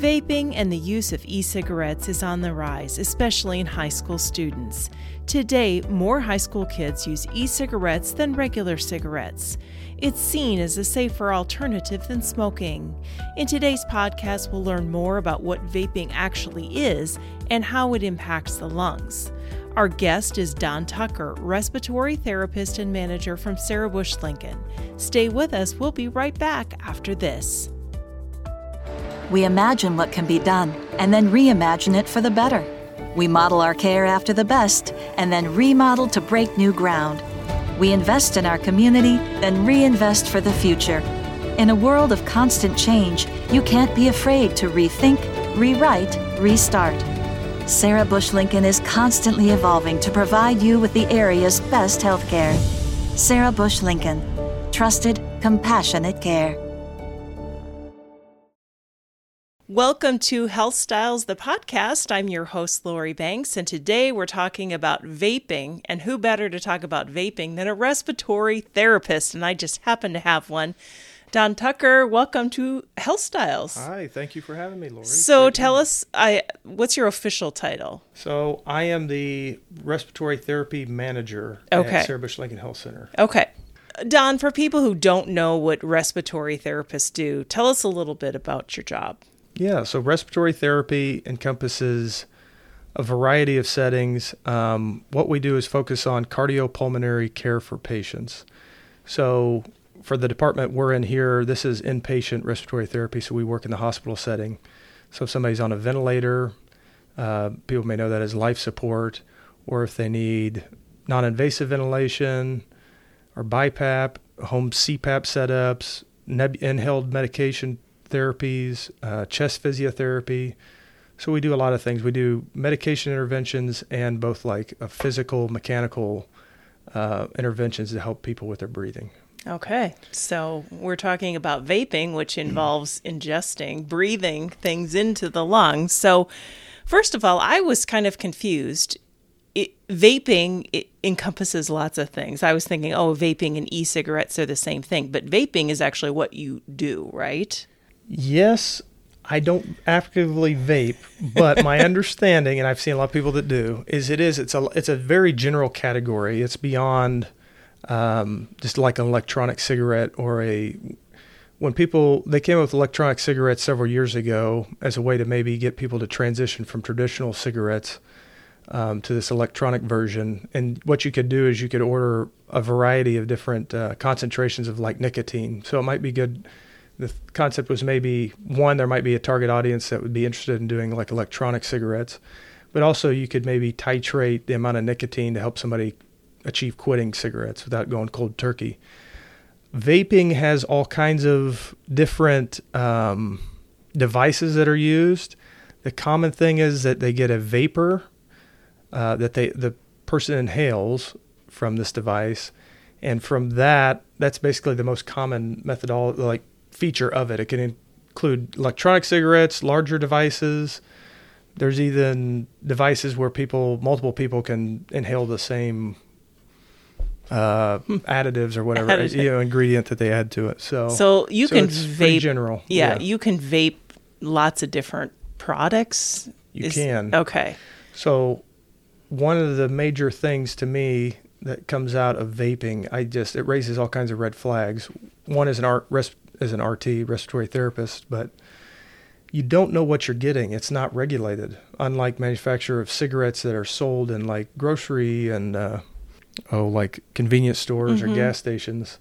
Vaping and the use of e cigarettes is on the rise, especially in high school students. Today, more high school kids use e cigarettes than regular cigarettes. It's seen as a safer alternative than smoking. In today's podcast, we'll learn more about what vaping actually is and how it impacts the lungs. Our guest is Don Tucker, respiratory therapist and manager from Sarah Bush Lincoln. Stay with us, we'll be right back after this. We imagine what can be done and then reimagine it for the better. We model our care after the best and then remodel to break new ground. We invest in our community, then reinvest for the future. In a world of constant change, you can't be afraid to rethink, rewrite, restart. Sarah Bush Lincoln is constantly evolving to provide you with the area's best healthcare. Sarah Bush Lincoln. Trusted, compassionate care. Welcome to Health Styles, the podcast. I'm your host, Lori Banks, and today we're talking about vaping. And who better to talk about vaping than a respiratory therapist? And I just happen to have one. Don Tucker, welcome to Health Styles. Hi, thank you for having me, Lori. So Great tell us, I what's your official title? So I am the respiratory therapy manager okay. at Sarah Bush Lincoln Health Center. Okay. Don, for people who don't know what respiratory therapists do, tell us a little bit about your job. Yeah, so respiratory therapy encompasses a variety of settings. Um, what we do is focus on cardiopulmonary care for patients. So, for the department we're in here, this is inpatient respiratory therapy, so we work in the hospital setting. So, if somebody's on a ventilator, uh, people may know that as life support, or if they need non invasive ventilation or BiPAP, home CPAP setups, neb- inhaled medication therapies, uh, chest physiotherapy. So we do a lot of things. We do medication interventions and both like physical, mechanical uh, interventions to help people with their breathing. Okay, so we're talking about vaping, which involves ingesting, breathing things into the lungs. So, first of all, I was kind of confused. It, vaping it encompasses lots of things. I was thinking, oh, vaping and e cigarettes are the same thing, but vaping is actually what you do, right? Yes, I don't actively vape, but my understanding, and I've seen a lot of people that do, is it is it's a it's a very general category. It's beyond um, just like an electronic cigarette or a when people they came up with electronic cigarettes several years ago as a way to maybe get people to transition from traditional cigarettes um, to this electronic version. And what you could do is you could order a variety of different uh, concentrations of like nicotine. So it might be good the concept was maybe one there might be a target audience that would be interested in doing like electronic cigarettes but also you could maybe titrate the amount of nicotine to help somebody achieve quitting cigarettes without going cold turkey. Vaping has all kinds of different um, devices that are used. The common thing is that they get a vapor uh, that they the person inhales from this device and from that that's basically the most common methodology like feature of it. It can include electronic cigarettes, larger devices. There's even devices where people, multiple people, can inhale the same uh, hmm. additives or whatever Additive. you know ingredient that they add to it. So so you so can vape in general. Yeah, yeah, you can vape lots of different products. You Is, can. Okay. So one of the major things to me that comes out of vaping, I just it raises all kinds of red flags. One is an art res, as an RT, respiratory therapist, but you don't know what you're getting. It's not regulated, unlike manufacture of cigarettes that are sold in like grocery and uh, oh, like convenience stores mm-hmm. or gas stations.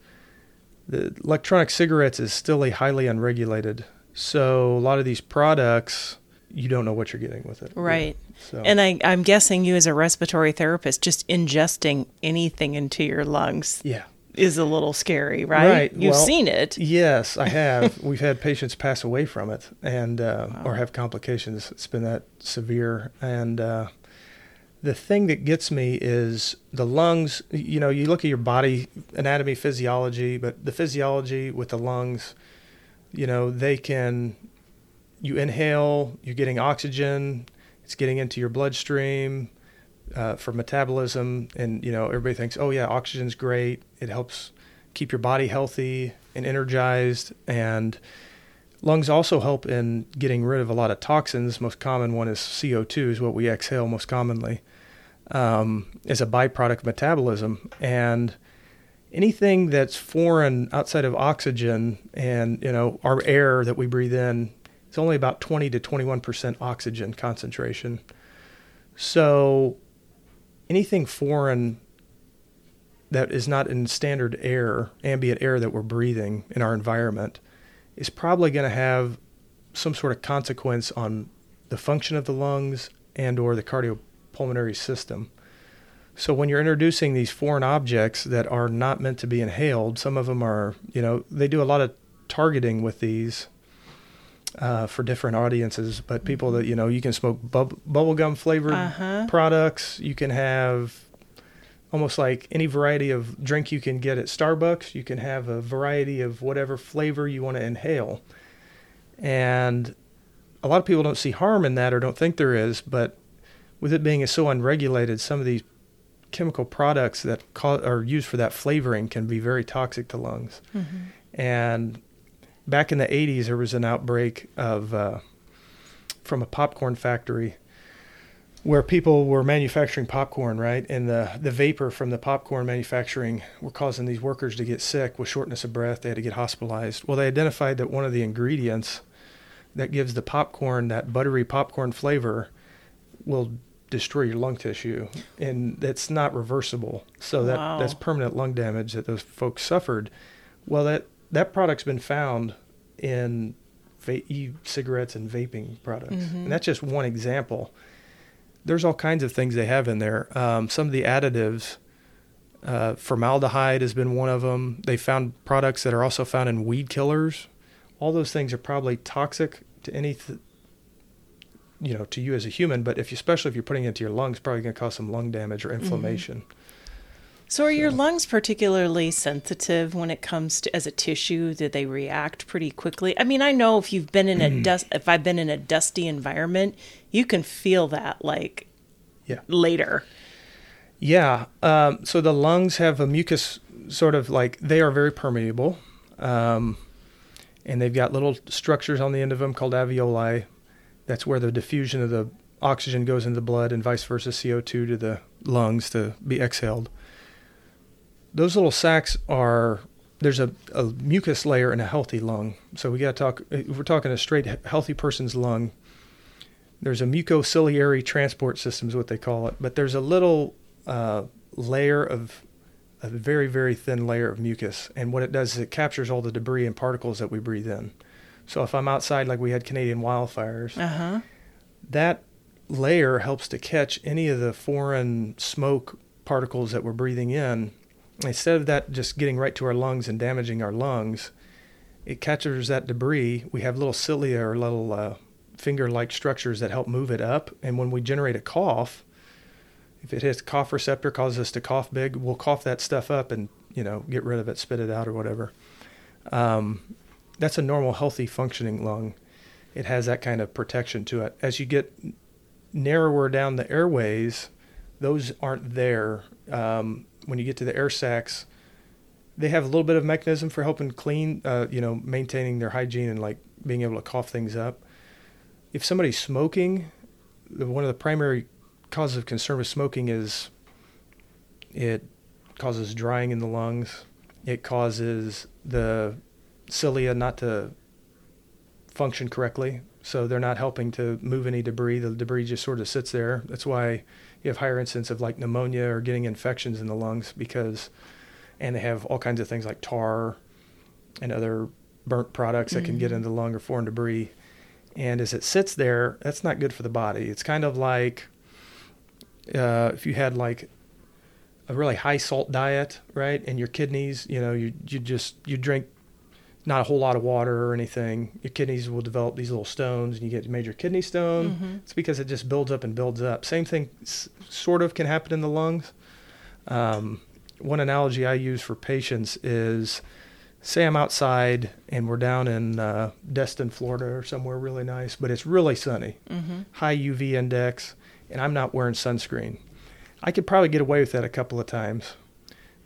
The electronic cigarettes is still a highly unregulated. So a lot of these products, you don't know what you're getting with it. Right. So. And I, I'm guessing you, as a respiratory therapist, just ingesting anything into your lungs. Yeah is a little scary, right? Right. You've well, seen it. Yes, I have. We've had patients pass away from it and uh, wow. or have complications. It's been that severe. And uh, the thing that gets me is the lungs. You know, you look at your body anatomy, physiology, but the physiology with the lungs, you know, they can. You inhale, you're getting oxygen. It's getting into your bloodstream uh, for metabolism. And, you know, everybody thinks, oh, yeah, oxygen's great. It helps keep your body healthy and energized. And Lungs also help in getting rid of a lot of toxins. Most common one is CO2, is what we exhale most commonly, um, as a byproduct of metabolism. And anything that's foreign outside of oxygen and you know our air that we breathe in it's only about 20 to 21 percent oxygen concentration. So anything foreign that is not in standard air, ambient air that we're breathing in our environment, is probably going to have some sort of consequence on the function of the lungs and or the cardiopulmonary system. So when you're introducing these foreign objects that are not meant to be inhaled, some of them are, you know, they do a lot of targeting with these uh, for different audiences. But people that you know, you can smoke bub- bubblegum flavored Uh-huh. products. You can have almost like any variety of drink you can get at Starbucks. You can have a variety of whatever flavor you want to inhale. And a lot of people don't see harm in that or don't think there is, but with it being so unregulated, some of these chemical products that ca- are used for that flavoring can be very toxic to lungs. And back in the 80s, there was an outbreak of uh, from a popcorn factory where people were manufacturing popcorn, right? And the, the vapor from the popcorn manufacturing were causing these workers to get sick with shortness of breath. They had to get hospitalized. Well, they identified that one of the ingredients that gives the popcorn that buttery popcorn flavor will destroy your lung tissue and that's not reversible so that Wow. that's permanent lung damage that those folks suffered well that that product's been found in va- e-cigarettes and vaping products. And that's just one example. There's all kinds of things they have in there. Um, some of the additives uh, formaldehyde has been one of them. They found products that are also found in weed killers. All those things are probably toxic to any th- you know to you as a human but if you especially if you're putting it into your lungs probably going to cause some lung damage or inflammation So are your lungs particularly sensitive when it comes to as a tissue? Do they react pretty quickly? I mean, I know if you've been in a dust if I've been in a dusty environment, you can feel that like Yeah. later. Yeah. Um, so the lungs have a mucus sort of like they are very permeable. Um, and they've got little structures on the end of them called alveoli. That's where the diffusion of the oxygen goes into the blood and vice versa, CO2 to the lungs to be exhaled. Those little sacs are, there's a, a mucus layer in a healthy lung. So we got to talk, if we're talking a straight healthy person's lung, there's a mucociliary transport system is what they call it but there's a little uh, layer of a very very thin layer of mucus and what it does is it captures all the debris and particles that we breathe in so if i'm outside like we had canadian wildfires Uh-huh. that layer helps to catch any of the foreign smoke particles that we're breathing in. Instead of that just getting right to our lungs and damaging our lungs, it captures that debris. We have little cilia or little uh, finger like structures that help move it up. And when we generate a cough, if it hits cough receptor, causes us to cough big, we'll cough that stuff up and, you know, get rid of it, spit it out or whatever. Um, that's a normal, healthy, functioning lung. It has that kind of protection to it. As you get narrower down the airways, those aren't there. Um, when you get to the air sacs, they have a little bit of mechanism for helping clean, uh, you know, maintaining their hygiene and like being able to cough things up. If somebody's smoking, one of the primary causes of concern with smoking is it causes drying in the lungs. It causes the cilia not to function correctly, so they're not helping to move any debris. The debris just sort of sits there. That's why you have higher incidence of like pneumonia or getting infections in the lungs because, and they have all kinds of things like tar and other burnt products that can get into the lung or foreign debris. And as it sits there, that's not good for the body. It's kind of like uh, if you had like a really high salt diet, right? And your kidneys, you know, you you just you drink not a whole lot of water or anything. Your kidneys will develop these little stones, and you get major kidney stone. It's because it just builds up and builds up. Same thing, s- sort of, can happen in the lungs. Um, one analogy I use for patients is, say I'm outside and we're down in uh, Destin, Florida, or somewhere really nice, but it's really sunny, high UV index, and I'm not wearing sunscreen. I could probably get away with that a couple of times.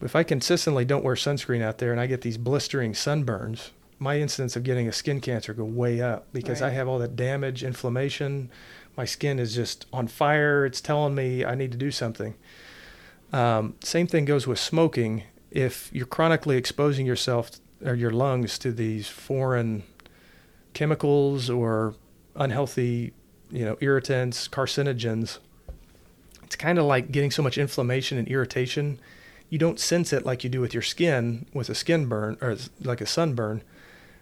But if I consistently don't wear sunscreen out there and I get these blistering sunburns, my incidence of getting a skin cancer go way up because I have all that damage, inflammation. My skin is just on fire. It's telling me I need to do something. Um, same thing goes with smoking. If you're chronically exposing yourself or your lungs to these foreign chemicals or unhealthy, you know, irritants, carcinogens, it's kind of like getting so much inflammation and irritation. You don't sense it like you do with your skin with a skin burn or like a sunburn,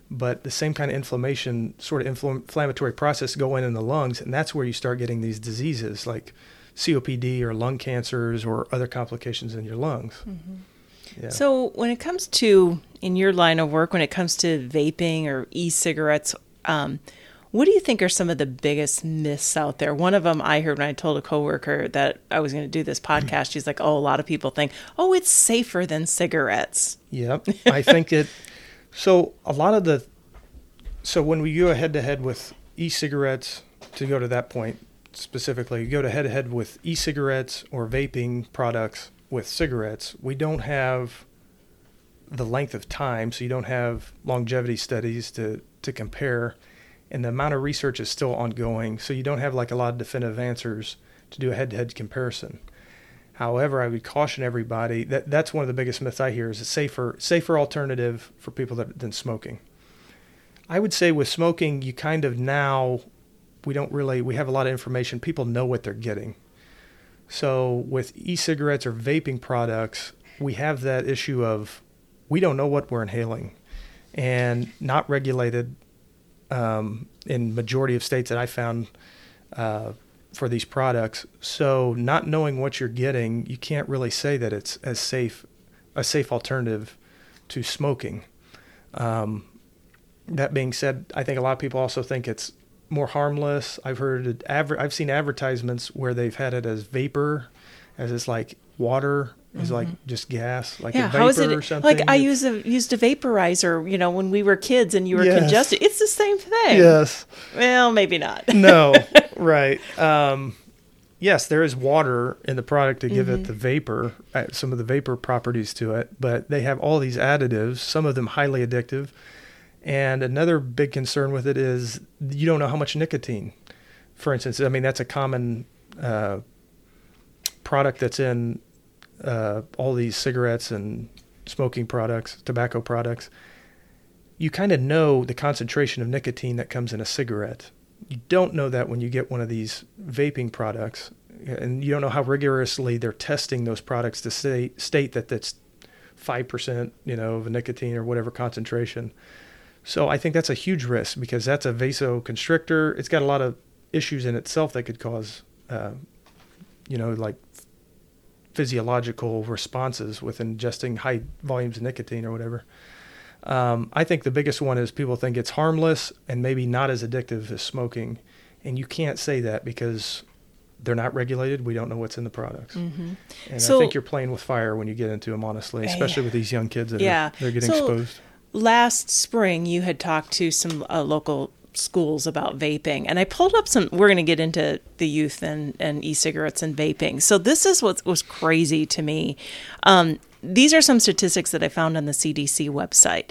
but the same kind of inflammation, sort of infl- inflammatory process go in in the lungs, and that's where you start getting these diseases like COPD or lung cancers or other complications in your lungs. Yeah. So, when it comes to in your line of work, when it comes to vaping or e-cigarettes, um, what do you think are some of the biggest myths out there? One of them I heard when I told a coworker that I was going to do this podcast. She's like, "Oh, a lot of people think, oh, it's safer than cigarettes." Yep. I think it. So a lot of the. So when we go head to head with e-cigarettes, to go to that point specifically, you go to head to head with e-cigarettes or vaping products with cigarettes. We don't have the length of time, so you don't have longevity studies to to compare, and the amount of research is still ongoing. So you don't have like a lot of definitive answers to do a head to head comparison. However, I would caution everybody that that's one of the biggest myths I hear is a safer safer alternative for people that, than smoking. I would say with smoking, you kind of now we don't really we have a lot of information. People know what they're getting. So with e-cigarettes or vaping products, we have that issue of we don't know what we're inhaling, and not regulated um, in majority of states that I found. Uh, for these products. So not knowing what you're getting, you can't really say that it's as safe, a safe alternative to smoking. Um, that being said, I think a lot of people also think it's more harmless. I've heard adver- I've seen advertisements where they've had it as vapor, as it's like water is like just gas, like yeah, a vapor how is it? or something. Like I use a used a vaporizer, you know, when we were kids and you were Yes. congested. It's the same thing. Yes. Well, maybe not. no, right. Um, yes, there is water in the product to give Mm-hmm. it the vapor, uh, some of the vapor properties to it, but they have all these additives, some of them highly addictive. And another big concern with it is you don't know how much nicotine. For instance, I mean, that's a common uh, product that's in uh, all these cigarettes and smoking products, tobacco products. You kind of know the concentration of nicotine that comes in a cigarette. You don't know that when you get one of these vaping products, and you don't know how rigorously they're testing those products to say, state that that's five percent, you know, of nicotine or whatever concentration. So I think that's a huge risk because that's a vasoconstrictor. It's got a lot of issues in itself that could cause, uh, you know, like physiological responses with ingesting high volumes of nicotine or whatever. Um, I think the biggest one is people think it's harmless and maybe not as addictive as smoking, and you can't say that because they're not regulated. We don't know what's in the products, and I think you're playing with fire when you get into them. Honestly, especially with these young kids that Yeah. are they're getting So- exposed. last spring you had talked to some uh, local schools about vaping. And i pulled up some we're going to get into the youth and, and e-cigarettes and vaping. So this is what was crazy to me. Um, these are some statistics that i found on the cdc website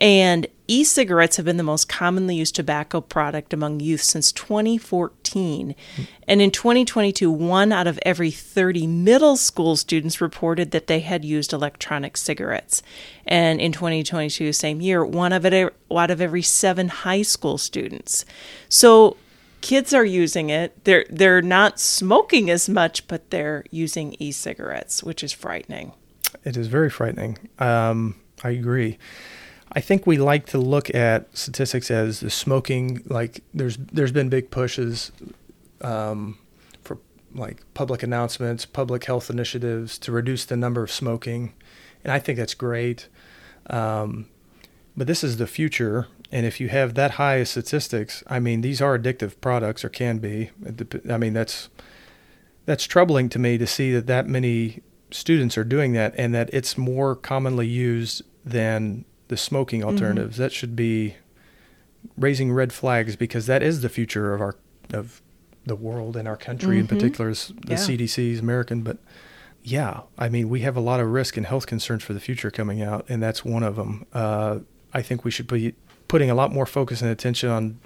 and e-cigarettes have been the most commonly used tobacco product among youth since 2014 and in 2022 one out of every 30 middle school students reported that they had used electronic cigarettes. And in 2022 same year one of it out of every seven high school students. So kids are using it. They're they're not smoking as much but they're using e-cigarettes which is frightening. It is very frightening. Um, I agree. I think we like to look at statistics as the smoking. Like there's there's been big pushes um, for like public announcements, public health initiatives to reduce the number of smoking, and I think that's great. Um, but this is the future, and if you have that high of statistics, I mean, these are addictive products or can be. I mean, that's that's troubling to me to see that that many students are doing that and that it's more commonly used than the smoking alternatives. That should be raising red flags because that is the future of our of the world and our country in particular is the Yeah. CDC's American but yeah, I mean we have a lot of risk and health concerns for the future coming out and that's one of them. Uh, I think we should be putting a lot more focus and attention on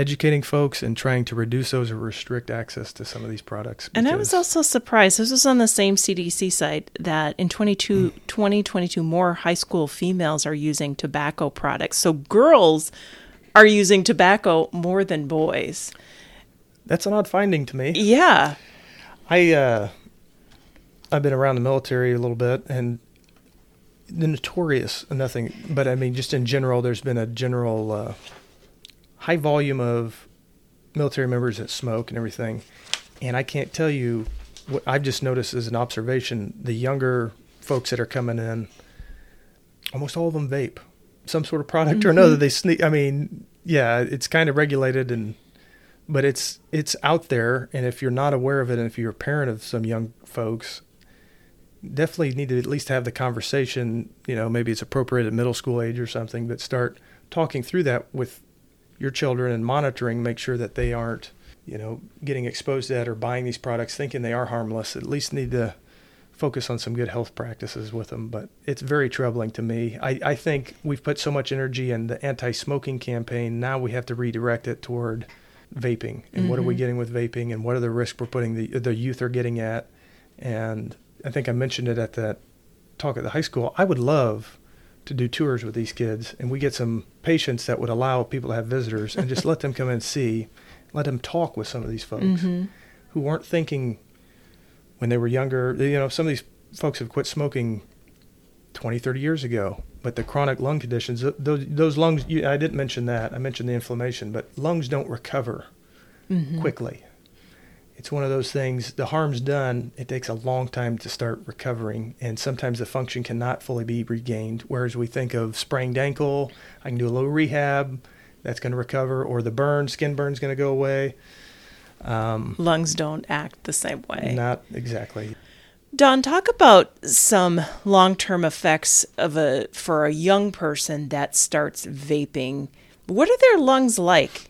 educating folks and trying to reduce those or restrict access to some of these products. And I was also surprised, this was on the same CDC site, that in 22, 2022, more high school females are using tobacco products. So girls are using tobacco more than boys. That's an odd finding to me. Yeah. I uh, I've been around the military a little bit, and the notorious nothing, but I mean, just in general, there's been a general uh, high volume of military members that smoke and everything. And I can't tell you what I've just noticed as an observation the younger folks that are coming in, almost all of them vape some sort of product mm-hmm. or another. They sneak, I mean, yeah, it's kind of regulated and, but it's, it's out there. And if you're not aware of it, and if you're a parent of some young folks, definitely need to at least have the conversation, you know, maybe it's appropriate at middle school age or something, but start talking through that with your children and monitoring, make sure that they aren't, you know, getting exposed to that or buying these products thinking they are harmless. At least need to focus on some good health practices with them. But it's very troubling to me. I, I think we've put so much energy in the anti smoking campaign. Now we have to redirect it toward vaping and mm-hmm. what are we mm-hmm. getting with vaping and what are the risks we're putting the, the youth are getting at. And I think I mentioned it at that talk at the high school. I would love to do tours with these kids, and we get some patients that would allow people to have visitors and just let them come and see, let them talk with some of these folks mm-hmm. who weren't thinking when they were younger. You know, some of these folks have quit smoking 20, 30 years ago, but the chronic lung conditions, those, those lungs, I didn't mention that. I mentioned the inflammation, but lungs don't recover mm-hmm. quickly it's one of those things the harm's done it takes a long time to start recovering and sometimes the function cannot fully be regained. Whereas we think of sprained ankle i can do a little rehab that's going to recover or the burn skin burn's going to go away. Um, lungs don't act the same way. Not exactly. Don talk about some long-term effects of a for a young person that starts vaping. What are their lungs like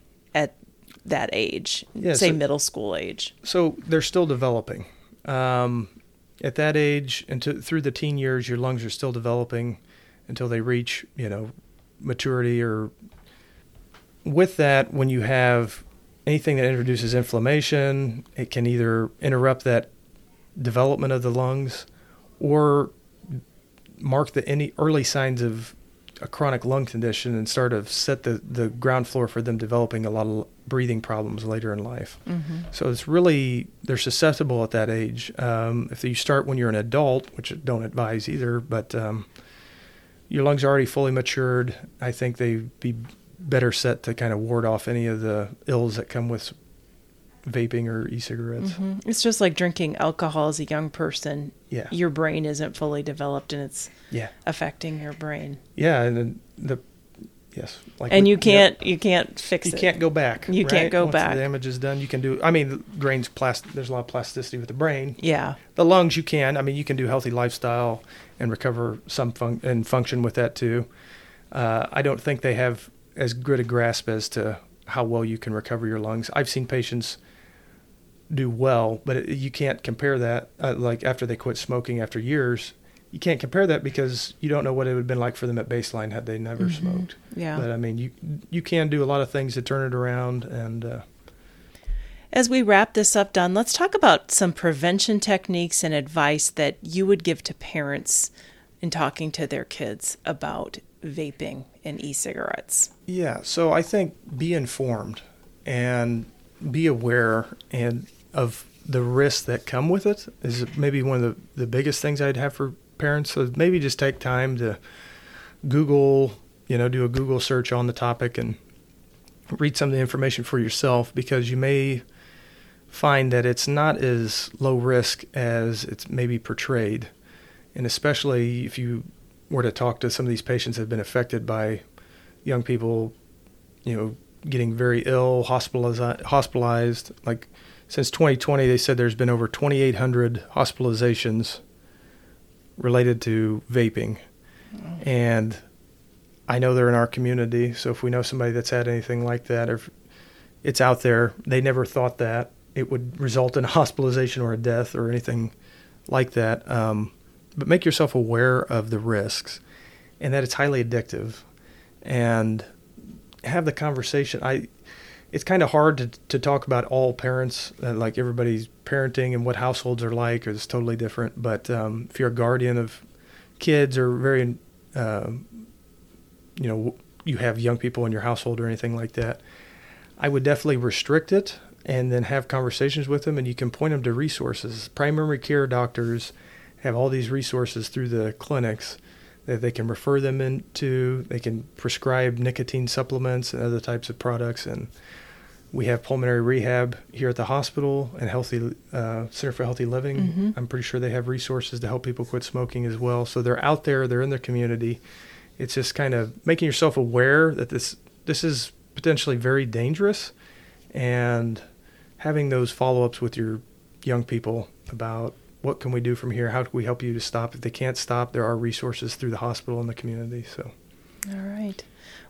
that age, yeah, say so, middle school age. So they're still developing. Um, at that age, and through the teen years, your lungs are still developing until they reach, you know, maturity. Or with that, when you have anything that introduces inflammation, it can either interrupt that development of the lungs or mark the any early signs of a chronic lung condition and sort of set the, the ground floor for them developing a lot of breathing problems later in life. Mm-hmm. So it's really, they're susceptible at that age. Um, if you start when you're an adult, which I don't advise either, but um, your lungs are already fully matured, I think they'd be better set to kind of ward off any of the ills that come with vaping or e-cigarettes. Mm-hmm. It's just like drinking alcohol as a young person. Yeah. Your brain isn't fully developed and it's yeah. affecting your brain. Yeah, and the, the yes, like and you can't yep. you can't fix you it. You can't go back. You right? can't go Once back. The damage is done. You can do. I mean, the brain's plastic. There's a lot of plasticity with the brain. Yeah. The lungs, you can. I mean, you can do healthy lifestyle and recover some fun- and function with that too. Uh, I don't think they have as good a grasp as to how well you can recover your lungs. I've seen patients do well, but it, you can't compare that. Uh, like after they quit smoking after years, you can't compare that because you don't know what it would have been like for them at baseline had they never mm-hmm. smoked. Yeah. But I mean, you you can do a lot of things to turn it around. And uh, as we wrap this up, Don, let's talk about some prevention techniques and advice that you would give to parents in talking to their kids about vaping and e-cigarettes. Yeah. So I think be informed and be aware and of the risks that come with it is maybe one of the, the biggest things I'd have for parents. So maybe just take time to Google, you know, do a Google search on the topic and read some of the information for yourself because you may find that it's not as low risk as it's maybe portrayed. And especially if you were to talk to some of these patients that have been affected by young people, you know, getting very ill, hospitalized, hospitalized like since 2020, they said there's been over 2,800 hospitalizations related to vaping. And I know they're in our community, so if we know somebody that's had anything like that, or it's out there, they never thought that it would result in a hospitalization or a death or anything like that. Um, but make yourself aware of the risks and that it's highly addictive. And have the conversation. I it's kind of hard to, to talk about all parents, uh, like everybody's parenting and what households are like, it's totally different. But um, if you're a guardian of kids or very, uh, you know, you have young people in your household or anything like that, I would definitely restrict it and then have conversations with them. And you can point them to resources. Primary care doctors have all these resources through the clinics that they can refer them into. They can prescribe nicotine supplements and other types of products. And we have pulmonary rehab here at the hospital and healthy uh, Center for Healthy Living. Mm-hmm. I'm pretty sure they have resources to help people quit smoking as well. So they're out there. They're in their community. It's just kind of making yourself aware that this this is potentially very dangerous, and having those follow ups with your young people about what can we do from here? How can we help you to stop? If they can't stop, there are resources through the hospital and the community. So, all right.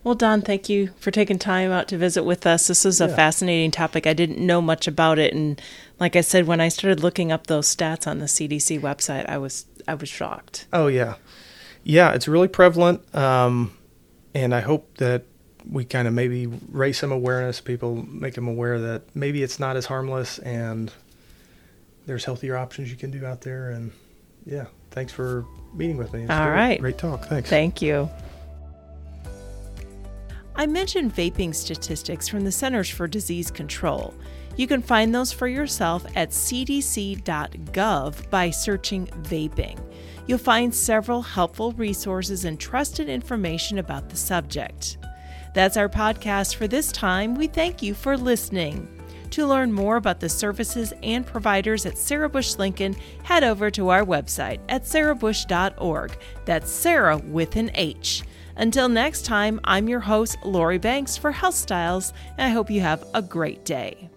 Well, Don, thank you for taking time out to visit with us. This is a yeah. fascinating topic. I didn't know much about it, and like I said, when I started looking up those stats on the CDC website, I was I was shocked. Oh yeah, yeah, it's really prevalent, um, and I hope that we kind of maybe raise some awareness. People make them aware that maybe it's not as harmless, and there's healthier options you can do out there. And yeah, thanks for meeting with me. It's All great, right, great talk. Thanks. Thank you. I mentioned vaping statistics from the Centers for Disease Control. You can find those for yourself at cdc.gov by searching vaping. You'll find several helpful resources and trusted information about the subject. That's our podcast for this time. We thank you for listening. To learn more about the services and providers at Sarah Bush Lincoln, head over to our website at sarahbush.org. That's Sarah with an H. Until next time, I'm your host, Lori Banks for Health Styles, and I hope you have a great day.